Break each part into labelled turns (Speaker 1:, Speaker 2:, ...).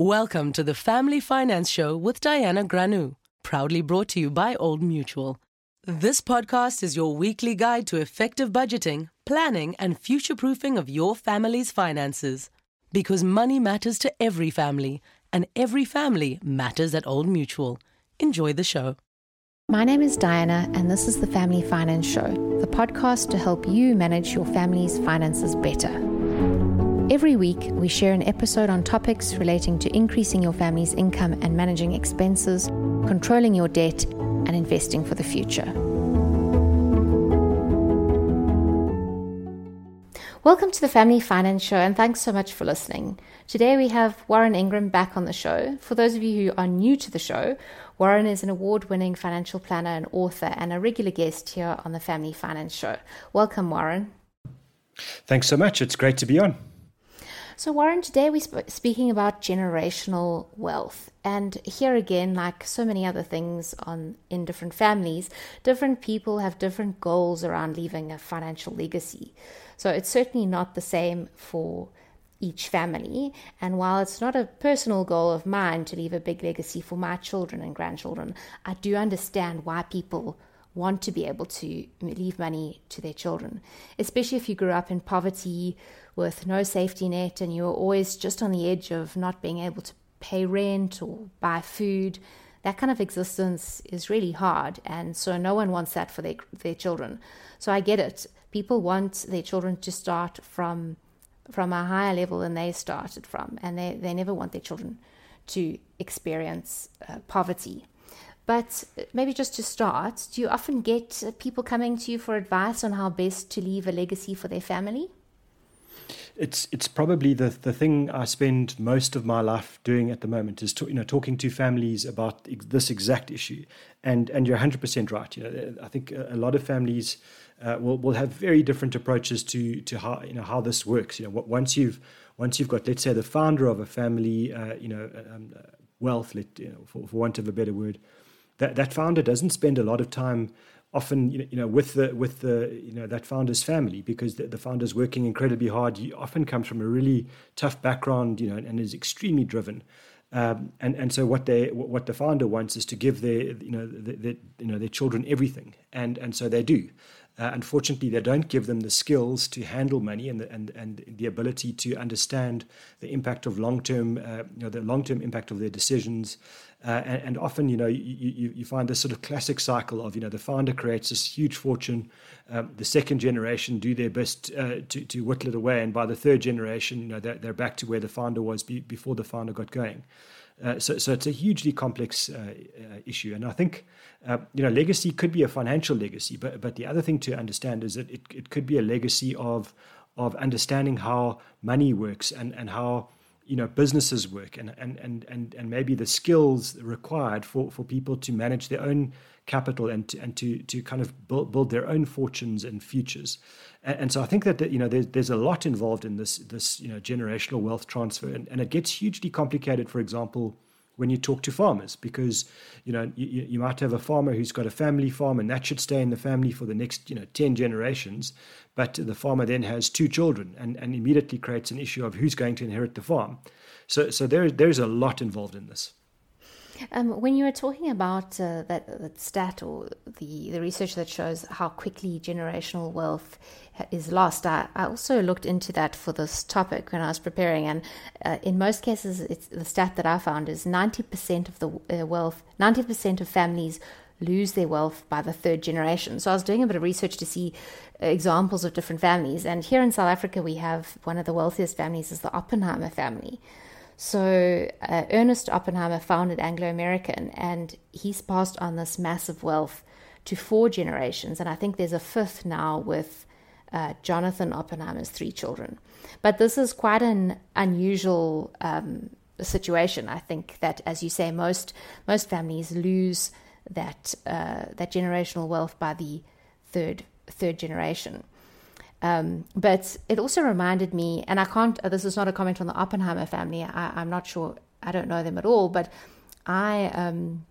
Speaker 1: Welcome to the Family Finance Show with Diana Granu, proudly brought to you by Old Mutual. This podcast is your weekly guide to effective budgeting, planning, and future proofing of your family's finances. Because money matters to every family, and every family matters at Old Mutual. Enjoy the show.
Speaker 2: My name is Diana, and this is the Family Finance Show, the podcast to help you manage your family's finances better. Every week, we share an episode on topics relating to increasing your family's income and managing expenses, controlling your debt, and investing for the future. Welcome to the Family Finance Show, and thanks so much for listening. Today we have Warren Ingram back on the show. For those of you who are new to the show, Warren is an award winning financial planner and author, and a regular guest here on the Family Finance Show. Welcome, Warren.
Speaker 3: Thanks so much. It's great to be on.
Speaker 2: So, Warren, today we're sp- speaking about generational wealth. And here again, like so many other things on in different families, different people have different goals around leaving a financial legacy. So, it's certainly not the same for each family. And while it's not a personal goal of mine to leave a big legacy for my children and grandchildren, I do understand why people want to be able to leave money to their children, especially if you grew up in poverty with no safety net and you were always just on the edge of not being able to pay rent or buy food. That kind of existence is really hard, and so no one wants that for their their children. So I get it. People want their children to start from from a higher level than they started from, and they, they never want their children to experience uh, poverty. But maybe just to start, do you often get people coming to you for advice on how best to leave a legacy for their family?
Speaker 3: It's it's probably the the thing I spend most of my life doing at the moment is to, you know talking to families about this exact issue, and and you're 100 percent right. You know, I think a lot of families uh, will will have very different approaches to to how you know how this works. You know, once you've once you've got let's say the founder of a family, uh, you know, um, wealth, let, you know, for, for want of a better word, that that founder doesn't spend a lot of time often you know with the with the you know that founder's family because the, the founder's working incredibly hard. He often comes from a really tough background you know and, and is extremely driven. Um, and and so what they what the founder wants is to give their you know the, the, you know their children everything. And and so they do. Uh, unfortunately, they don't give them the skills to handle money and the, and and the ability to understand the impact of long term, uh, you know, the long term impact of their decisions. Uh, and, and, often, you know, you, you, you, find this sort of classic cycle of, you know, the founder creates this huge fortune, um, the second generation do their best uh, to, to whittle it away, and by the third generation, you know, they're, they're back to where the founder was be, before the founder got going. Uh, so, so it's a hugely complex uh, uh, issue, and I think you know legacy could be a financial legacy, but but the other thing to understand is that it, it could be a legacy of of understanding how money works and and how you know businesses work and and and and, and maybe the skills required for, for people to manage their own capital and to, and to to kind of build, build their own fortunes and futures. And, and so I think that, you know there's, there's a lot involved in this this you know generational wealth transfer, and, and it gets hugely complicated. For example, when you talk to farmers, because you know you, you might have a farmer who's got a family farm, and that should stay in the family for the next you know ten generations. But the farmer then has two children, and, and immediately creates an issue of who's going to inherit the farm. So so there there's a lot involved in this.
Speaker 2: Um, when you were talking about uh, that, that, stat or the, the research that shows how quickly generational wealth is lost, I, I, also looked into that for this topic when I was preparing. And uh, in most cases, it's, the stat that I found is 90% of the uh, wealth, 90% of families lose their wealth by the third generation. So I was doing a bit of research to see examples of different families. And here in South Africa, we have one of the wealthiest families is the Oppenheimer family. So, uh, Ernest Oppenheimer founded Anglo American, and he's passed on this massive wealth to four generations. And I think there's a fifth now with uh, Jonathan Oppenheimer's three children. But this is quite an unusual um, situation. I think that, as you say, most most families lose that uh, that generational wealth by the third third generation. Um, but it also reminded me, and I can't, this is not a comment on the Oppenheimer family. I, am not sure, I don't know them at all, but I um,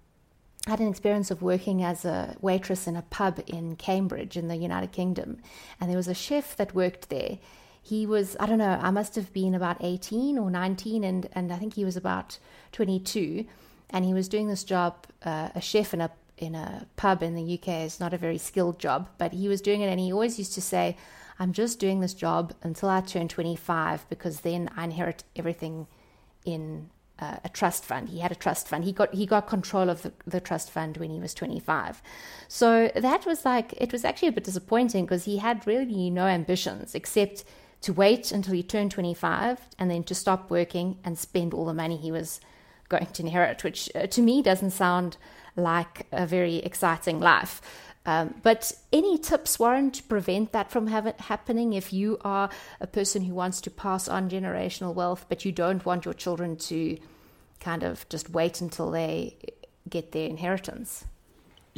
Speaker 2: had an experience of working as a waitress in a pub in Cambridge in the United Kingdom. And there was a chef that worked there. he was I don't know I must have been about 18 or 19 and and I think he was about 22 and he was doing this job uh, a chef in a in a pub in the UK is not a very skilled job but he was doing it and he always used to say I'm just doing this job until I turn 25 because then I inherit everything in uh, a trust fund. He had a trust fund. He got he got control of the, the trust fund when he was 25. So that was like it was actually a bit disappointing because he had really no ambitions except to wait until he turned 25 and then to stop working and spend all the money he was going to inherit, which uh, to me doesn't sound like a very exciting life. Um, but any tips, Warren, to prevent that from happening if you are a person who wants to pass on generational wealth, but you don't want your children to kind of just wait until they get their inheritance?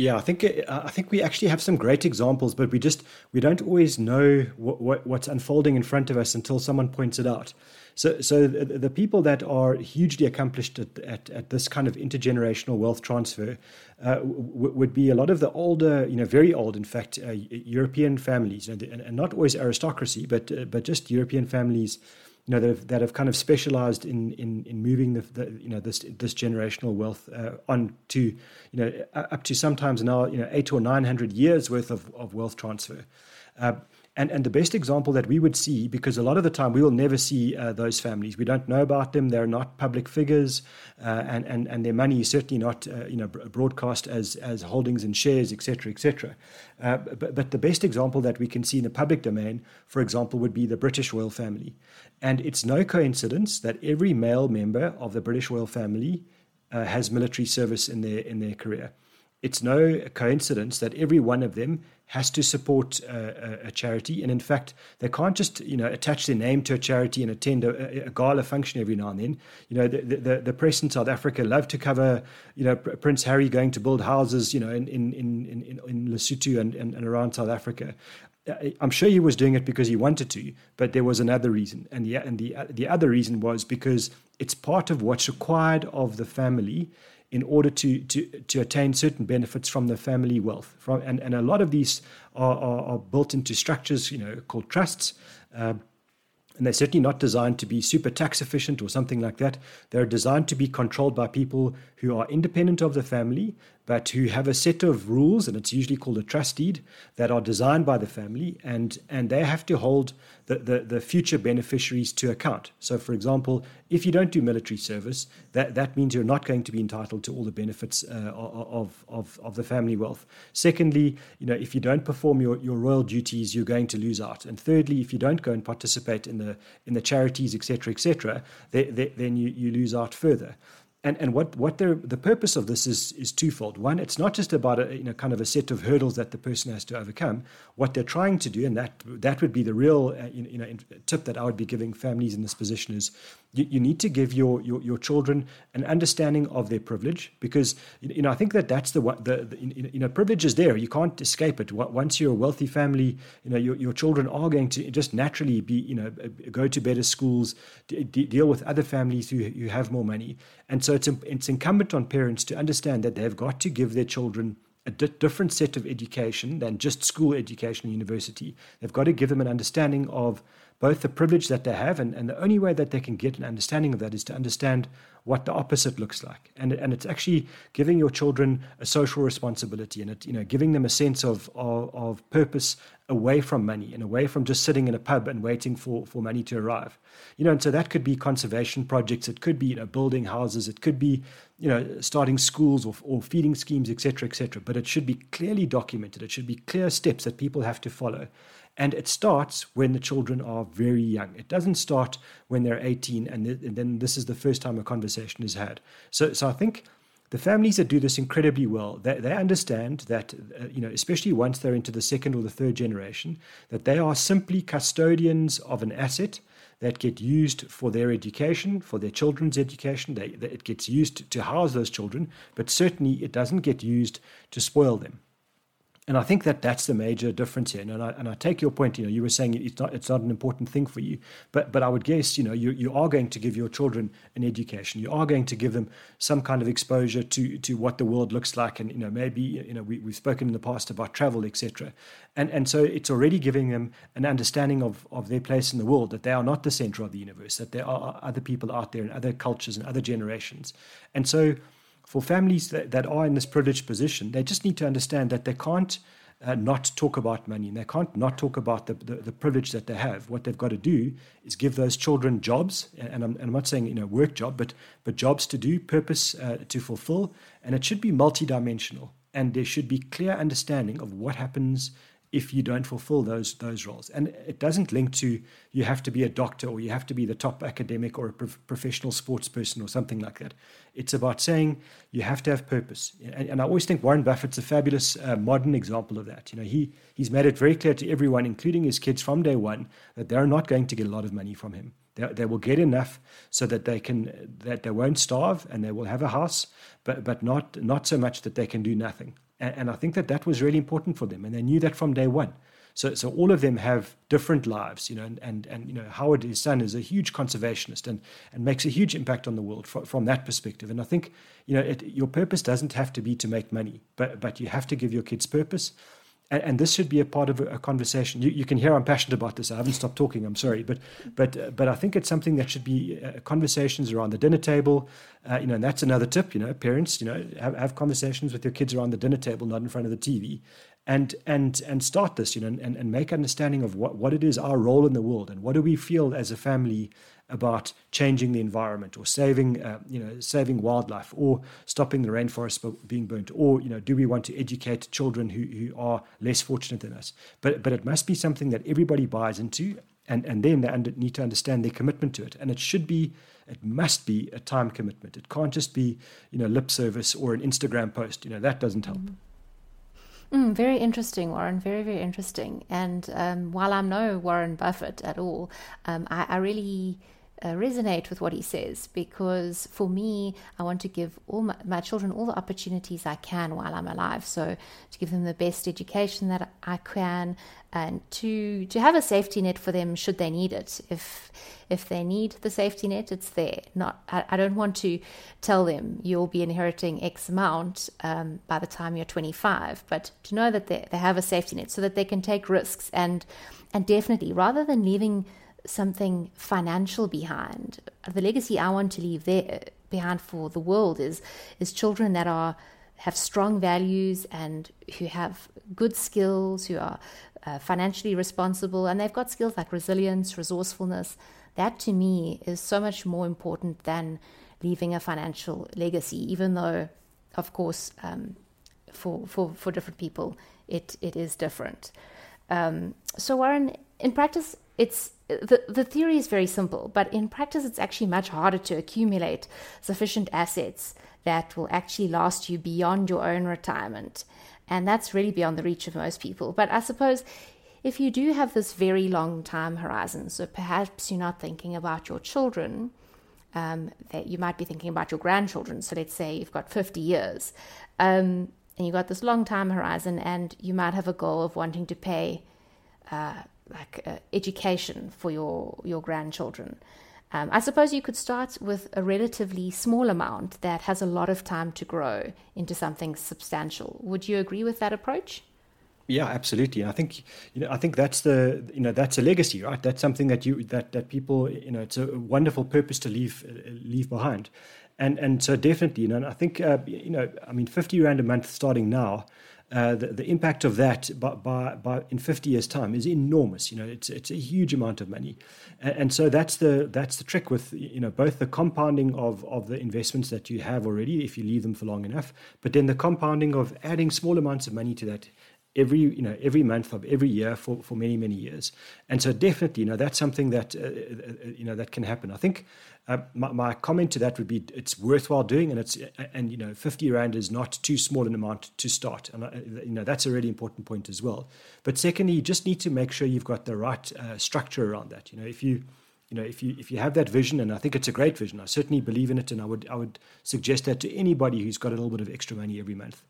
Speaker 3: Yeah, I think uh, I think we actually have some great examples, but we just we don't always know what, what, what's unfolding in front of us until someone points it out. So, so the, the people that are hugely accomplished at, at, at this kind of intergenerational wealth transfer uh, w- would be a lot of the older, you know, very old, in fact, uh, European families, and, and, not always aristocracy, but uh, but just European families, you know, that have, that have kind of specialized in in, in moving the, the you know this this generational wealth uh, on to you know up to sometimes now you know eight or nine hundred years worth of, of wealth transfer. Uh, and, and the best example that we would see, because a lot of the time we will never see uh, those families. We don't know about them. They're not public figures, uh, and, and, and their money is certainly not uh, you know, broadcast as, as holdings and shares, etc., etc. But, but the best example that we can see in the public domain, for example, would be the British royal family. And it's no coincidence that every male member of the British royal family uh, has military service in their, in their career. It's no coincidence that every one of them has to support uh, a, a, charity, and in fact, they can't just you know attach their name to a charity and attend a, a gala function every now and then. You know, the, the, the, press in South Africa love to cover you know Prince Harry going to build houses you know in in in in, in Lesotho and, and, and around South Africa. Uh, I'm sure he was doing it because he wanted to, but there was another reason, and the and the uh, the other reason was because it's part of what's required of the family in order to, to, to attain certain benefits from the family wealth. From, and, and a lot of these are, are, are built into structures, you know, called trusts. Uh, and they're certainly not designed to be super tax efficient or something like that. They're designed to be controlled by people who are independent of the family, but who have a set of rules, and it's usually called a trust deed, that are designed by the family, and, and they have to hold the, the, the future beneficiaries to account. So, for example, if you don't do military service, that, that means you're not going to be entitled to all the benefits uh, of, of, of the family wealth. Secondly, you know, if you don't perform your, your royal duties, you're going to lose out. And thirdly, if you don't go and participate in the, in the charities, etc., etc., then you, you lose out further and and what what the the purpose of this is is twofold. One, it's not just about a you know kind of a set of hurdles that the person has to overcome. What they're trying to do, and that that would be the real uh, you know tip that I would be giving families in this position is you, you need to give your, your, your children an understanding of their privilege because you know I think that that's the the, the you know privilege is there. You can't escape it. Once you're a wealthy family you know your, your children are going to just naturally be you know uh, go to better schools d- deal with other families who, who have more money. And so it's it's incumbent on parents to understand that they've got to give their children a di- different set of education than just school education and university. They've got to give them an understanding of both the privilege that they have, and, and the only way that they can get an understanding of that is to understand what the opposite looks like. And, and it's actually giving your children a social responsibility and it, you know, giving them a sense of, of, of purpose away from money and away from just sitting in a pub and waiting for, for money to arrive. You know, and so that could be conservation projects, it could be you know, building houses, it could be you know, starting schools or, or feeding schemes, etc., etc. But it should be clearly documented. It should be clear steps that people have to follow. And it starts when the children are very young. It doesn't start when they're 18, and, th- and then this is the first time a conversation is had. So, so I think the families that do this incredibly well, they, they understand that, uh, you know, especially once they're into the second or the third generation, that they are simply custodians of an asset that get used for their education, for their children's education. They, it gets used to house those children, but certainly it doesn't get used to spoil them. And I think that that's the major difference here. And I, and I take your point. You know, you were saying it's not it's not an important thing for you, but but I would guess you know you you are going to give your children an education. You are going to give them some kind of exposure to to what the world looks like, and you know maybe you know we, we've spoken in the past about travel, etc. And and so it's already giving them an understanding of of their place in the world that they are not the center of the universe, that there are other people out there and other cultures and other generations, and so for families that, that are in this privileged position, they just need to understand that they can't uh, not talk about money and they can't not talk about the, the, the, privilege that they have. What they've got to do is give those children jobs, and I'm, and I'm not saying you know work job, but but jobs to do, purpose uh, to fulfill, and it should be multidimensional, and there should be clear understanding of what happens if you don't fulfill those those roles. And it doesn't link to you have to be a doctor or you have to be the top academic or a prof- professional sports person or something like that. It's about saying you have to have purpose. And, and I always think Warren Buffett's a fabulous uh, modern example of that. You know, he he's made it very clear to everyone, including his kids from day one, that they're not going to get a lot of money from him. They, they will get enough so that they can that they won't starve and they will have a house, but but not not so much that they can do nothing. And, and I think that that was really important for them, and they knew that from day one. So, so all of them have different lives, you know, and, and, and you know, Howard, his son, is a huge conservationist and, and makes a huge impact on the world from, from that perspective. And I think, you know, it, your purpose doesn't have to be to make money, but, but you have to give your kids purpose and, and, this should be a part of a, a conversation. You, you, can hear I'm passionate about this. I haven't stopped talking. I'm sorry, but but uh, but I think it's something that should be uh, conversations around the dinner table. Uh, you know, and that's another tip. You know, parents, you know, have, have conversations with your kids around the dinner table, not in front of the TV, and and and start this. You know, and, and make understanding of what what it is our role in the world and what do we feel as a family about changing the environment or saving, uh, you know, saving wildlife or stopping the rainforest being burnt, or you know, do we want to educate children who, who are less fortunate than us? But but it must be something that everybody buys into, and and then they under, need to understand their commitment to it, and it should be. It must be a time commitment. It can't just be, you know, lip service or an Instagram post. You know, that doesn't help.
Speaker 2: Mm-hmm. Mm, very interesting, Warren. Very, very interesting. And um, while I'm no Warren Buffett at all, um, I, I, really uh, resonate with what he says because for me, I want to give all my, my, children all the opportunities I can while I'm alive. So to give them the best education that I can, and to to have a safety net for them should they need it. If if they need the safety net, it's there. Not I, I don't want to tell them you'll be inheriting X amount um, by the time you're 25, but to know that they they have a safety net so that they can take risks and and definitely rather than leaving something financial behind. The legacy I want to leave there behind for the world is is children that are have strong values and who have good skills, who are uh, financially responsible, and they've got skills like resilience, resourcefulness. That to me is so much more important than leaving a financial legacy, even though, of course, um, for, for, for different people, it, it is different. Um, so, Warren, in practice, it's the, the theory is very simple, but in practice, it's actually much harder to accumulate sufficient assets that will actually last you beyond your own retirement. And that's really beyond the reach of most people. But I suppose if you do have this very long time horizon, so perhaps you're not thinking about your children, um, that you might be thinking about your grandchildren. So let's say you've got 50 years, um, and you've got this long time horizon, and you might have a goal of wanting to pay uh, like uh, education for your your grandchildren. Um, I suppose you could start with a relatively small amount that has a lot of time to grow into something substantial. Would you agree with that approach?
Speaker 3: Yeah, absolutely. I think you know I think that's the you know that's a legacy, right? That's something that you that that people you know it's a wonderful purpose to leave leave behind, and and so definitely you know I think uh, you know I mean fifty rand a month starting now uh, the, the impact of that by, by, by, in 50 years time is enormous you know it's it's a huge amount of money. And, and, so that's the that's the trick with you know both the compounding of of the investments that you have already if you leave them for long enough but then the compounding of adding small amounts of money to that every you know every month of every year for, for many many years. And so definitely you know that's something that uh, uh, you know that can happen. I think uh, my, my, comment to that would be it's worthwhile doing and it's and you know 50 rand is not too small an amount to start. And uh, you know that's a really important point as well. But secondly you just need to make sure you've got the right uh, structure around that. You know if you you know, if you if you have that vision, and I think it's a great vision, I certainly believe in it, and I would I would suggest that to anybody who's got a little bit of extra money every month.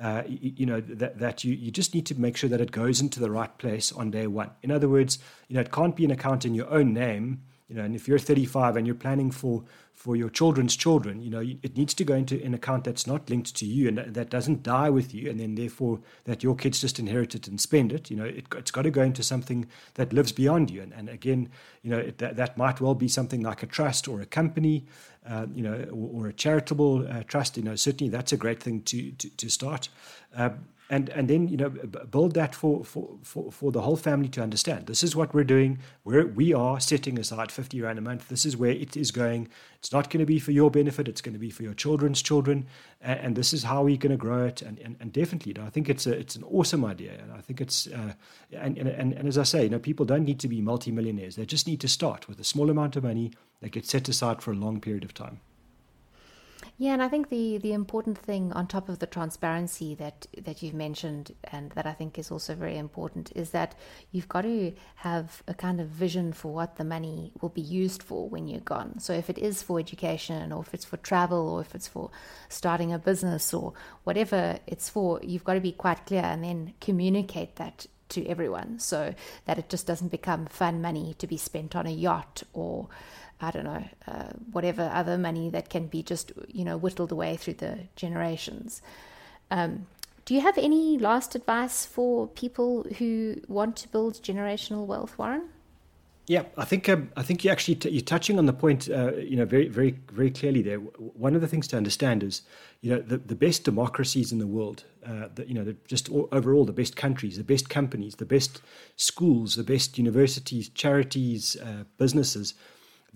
Speaker 3: Uh, you, you, know that that you you just need to make sure that it goes into the right place on day one. In other words, you know, it can't be an account in your own name. You know, and if you're 35 and you're planning for for your children's children, you know, it needs to go into an account that's not linked to you and that doesn't die with you, and then therefore that your kids just inherit it and spend it. You know, it, has got to go into something that lives beyond you. And, and again, you know, it, that, that might well be something like a trust or a company, uh, you know, or, or a charitable uh, trust. You know, certainly that's a great thing to to, to start. Uh, and and then you know build that for, for, for, for the whole family to understand. This is what we're doing. We're, we are setting aside 50 rand a month. This is where it is going. It's not going to be for your benefit. It's going to be for your children's children. And, and this is how we're going to grow it. And, and, and definitely you know, I think it's a, it's an awesome idea. And I think it's uh, and, and, and, and as I say you know people don't need to be multimillionaires. They just need to start with a small amount of money that gets set aside for a long period of time
Speaker 2: yeah, and I think the the important thing on top of the transparency that that you've mentioned and that I think is also very important is that you've got to have a kind of vision for what the money will be used for when you're gone. So if it is for education or if it's for travel or if it's for starting a business or whatever it's for, you've got to be quite clear and then communicate that to everyone so that it just doesn't become fun money to be spent on a yacht or I don't know, uh, whatever other money that can be just, you know, whittled away through the generations. Um, do you have any last advice for people who want to build generational wealth, Warren?
Speaker 3: Yeah, I think um, I think you actually t- you're touching on the point, uh, you know, very very very clearly there. One of the things to understand is, you know, the, the best democracies in the world, uh, you know, just all, overall the best countries, the best companies, the best schools, the best universities, charities, uh, businesses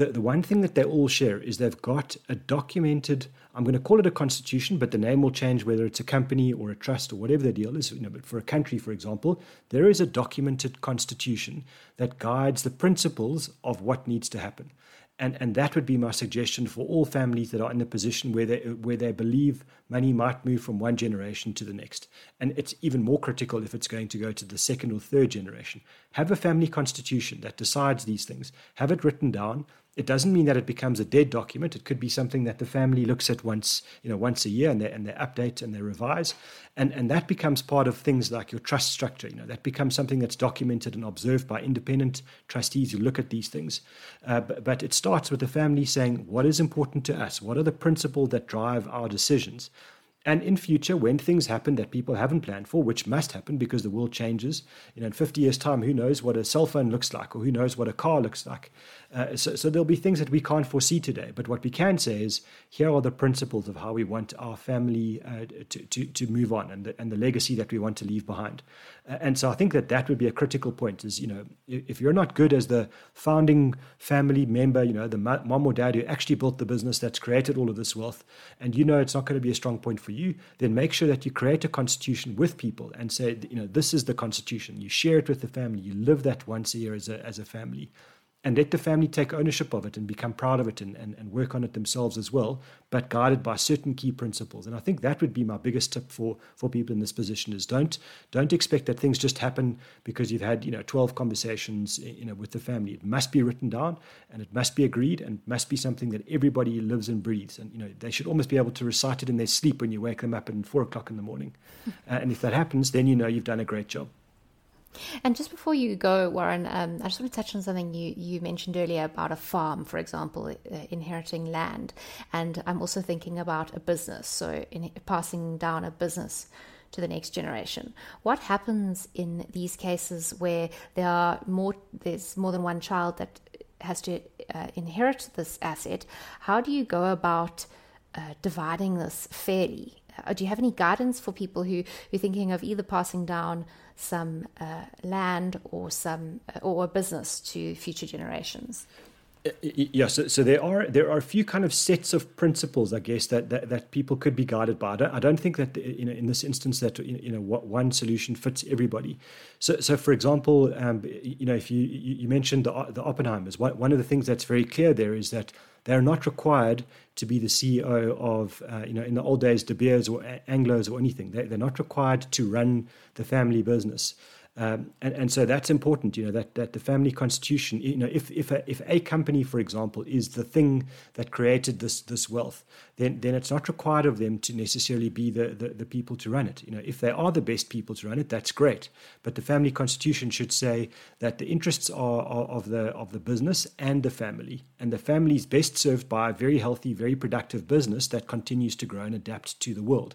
Speaker 3: the, the one thing that they all share is they've got a documented, I'm going to call it a constitution, but the name will change whether it's a company or a trust or whatever the deal is. You know, but for a country, for example, there is a documented constitution that guides the principles of what needs to happen. And, and that would be my suggestion for all families that are in a position where they, where they believe money might move from one generation to the next. And it's even more critical if it's going to go to the second or third generation. Have a family constitution that decides these things, have it written down, it doesn't mean that it becomes a dead document. It could be something that the family looks at once, you know, once a year, and they and they update and they revise, and and that becomes part of things like your trust structure. You know, that becomes something that's documented and observed by independent trustees who look at these things. Uh, but, but it starts with the family saying what is important to us, what are the principles that drive our decisions, and in future, when things happen that people haven't planned for, which must happen because the world changes, you know, in 50 years' time, who knows what a cell phone looks like or who knows what a car looks like. Uh, so, so there'll be things that we can't foresee today. But what we can say is here are the principles of how we want our family uh, to, to, to move on and the, and the legacy that we want to leave behind. And so I think that that would be a critical point is, you know, if you're not good as the founding family member, you know, the mom or dad who actually built the business that's created all of this wealth, and you know it's not going to be a strong point for you, then make sure that you create a constitution with people and say, you know, this is the constitution. You share it with the family. You live that once a year as a, as a family and let the family take ownership of it and become proud of it and, and, and work on it themselves as well, but guided by certain key principles. And I think that would be my biggest tip for, for people in this position is don't don't expect that things just happen because you've had, you know, 12 conversations, you know, with the family. It must be written down and it must be agreed and must be something that everybody lives and breathes. And, you know, they should almost be able to recite it in their sleep when you wake them up at four o'clock in the morning. uh, and if that happens, then you know you've done a great job.
Speaker 2: And just before you go, Warren, um, I just want to touch on something you, you mentioned earlier about a farm, for example, uh, inheriting land. And I'm also thinking about a business, so in, passing down a business to the next generation. What happens in these cases where there are more, there's more than one child that has to uh, inherit this asset? How do you go about uh, dividing this fairly? Uh, do you have any guidance for people who are thinking of either passing down some uh, land or some uh, or a business to future generations?
Speaker 3: Yeah, so, so there are there are a few kind of sets of principles, I guess, that, that, that people could be guided by. I don't, I don't think that you know in this instance that you know one solution fits everybody. So, so for example, um, you know, if you you mentioned the the Oppenheimers, one one of the things that's very clear there is that they're not required to be the CEO of, uh, you know, in the old days, De Beers or Anglos or anything. They, they're not required to run the family business. Um, and, and so that's important, you know, that, that the family constitution, you know, if, if, a, if a company, for example, is the thing that created this, this wealth, then, then it's not required of them to necessarily be the, the, the people to run it. You know, if they are the best people to run it, that's great. But the family constitution should say that the interests are, are of, the, of the business and the family. And the family is best served by a very healthy, very productive business that continues to grow and adapt to the world.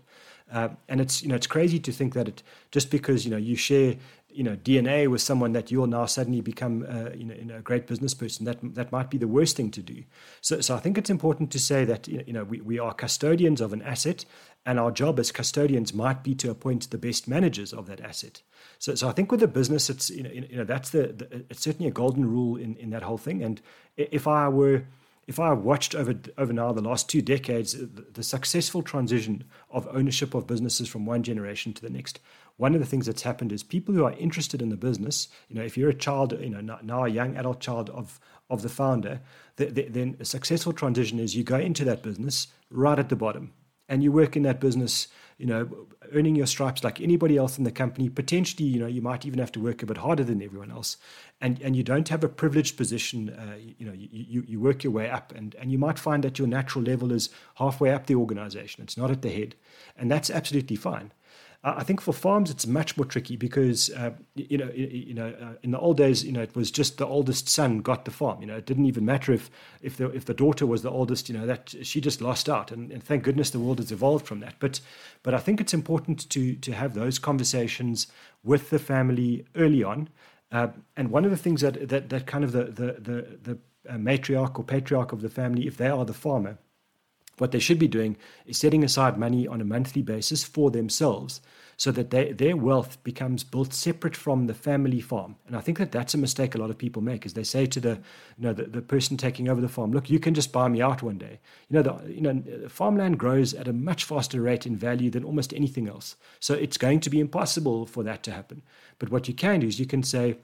Speaker 3: Uh, and it's you know it's crazy to think that it just because you know you share you know DNA with someone that you'll now suddenly become uh, you, know, a great business person that that might be the worst thing to do. So so I think it's important to say that you know we, we are custodians of an asset and our job as custodians might be to appoint the best managers of that asset. So so I think with the business it's you know you know that's the, the it's certainly a golden rule in in that whole thing and if I were if I watched over over now the last two decades the, the successful transition of ownership of businesses from one generation to the next one of the things that's happened is people who are interested in the business, you know, if you're a child, you know, now a young adult child of of the founder, the, the, then a successful transition is you go into that business right at the bottom, and you work in that business, you know, earning your stripes like anybody else in the company. Potentially, you know, you might even have to work a bit harder than everyone else, and and you don't have a privileged position. Uh, you know, you, you you work your way up, and and you might find that your natural level is halfway up the organization. It's not at the head, and that's absolutely fine. I think for farms it's much more tricky because uh, you know you know uh, in the old days you know it was just the oldest son got the farm. You know it didn't even matter if if the if the daughter was the oldest. You know that she just lost out, and, and thank goodness the world has evolved from that. But but I think it's important to to have those conversations with the family early on. Uh, and one of the things that that that kind of the the the, the uh, matriarch or patriarch of the family, if they are the farmer, what they should be doing is setting aside money on a monthly basis for themselves so that they, their wealth becomes built separate from the family farm. And I think that that's a mistake a lot of people make is they say to the, you know, the, the person taking over the farm, look, you can just buy me out one day. You know, the, you know, farmland grows at a much faster rate in value than almost anything else. So it's going to be impossible for that to happen. But what you can do is you can say,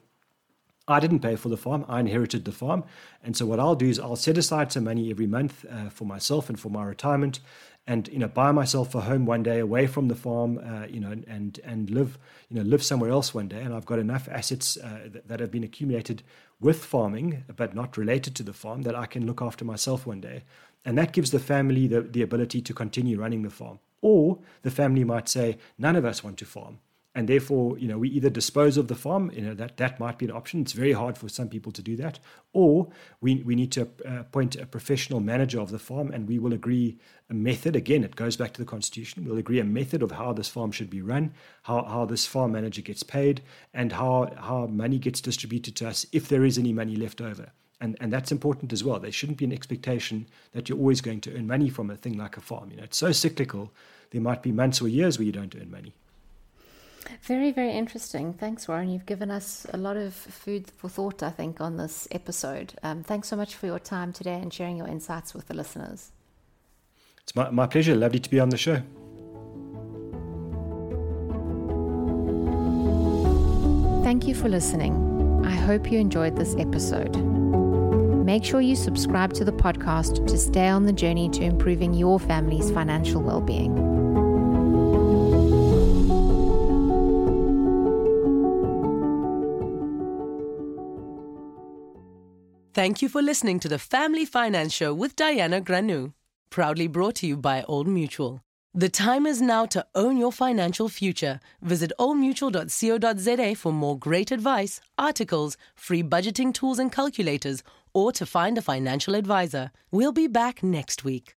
Speaker 3: I didn't pay for the farm. I inherited the farm. And so what I'll do is I'll set aside some money every month uh, for myself and for my retirement and, you know, buy myself a home one day away from the farm, uh, you know, and, and live, you know, live somewhere else one day. And I've got enough assets uh, that, that have been accumulated with farming, but not related to the farm that I can look after myself one day. And that gives the family the, the ability to continue running the farm. Or the family might say, none of us want to farm and therefore, you know, we either dispose of the farm, you know, that, that might be an option. It's very hard for some people to do that. Or we, we need to uh, appoint a professional manager of the farm and we will agree a method. Again, it goes back to the constitution. We'll agree a method of how this farm should be run, how, how this farm manager gets paid, and how, how money gets distributed to us if there is any money left over. And, and that's important as well. There shouldn't be an expectation that you're always going to earn money from a thing like a farm. You know, it's so cyclical. There might be months or years where you don't earn money.
Speaker 2: Very, very interesting. Thanks, Warren. You've given us a lot of food for thought, I think, on this episode. Um, thanks so much for your time today and sharing your insights with the listeners.
Speaker 3: It's my, my pleasure. Lovely to be on the show.
Speaker 2: Thank you for listening. I hope you enjoyed this episode. Make sure you subscribe to the podcast to stay on the journey to improving your family's financial well being.
Speaker 1: Thank you for listening to the Family Finance Show with Diana Granu, proudly brought to you by Old Mutual. The time is now to own your financial future. Visit oldmutual.co.za for more great advice, articles, free budgeting tools and calculators, or to find a financial advisor. We'll be back next week.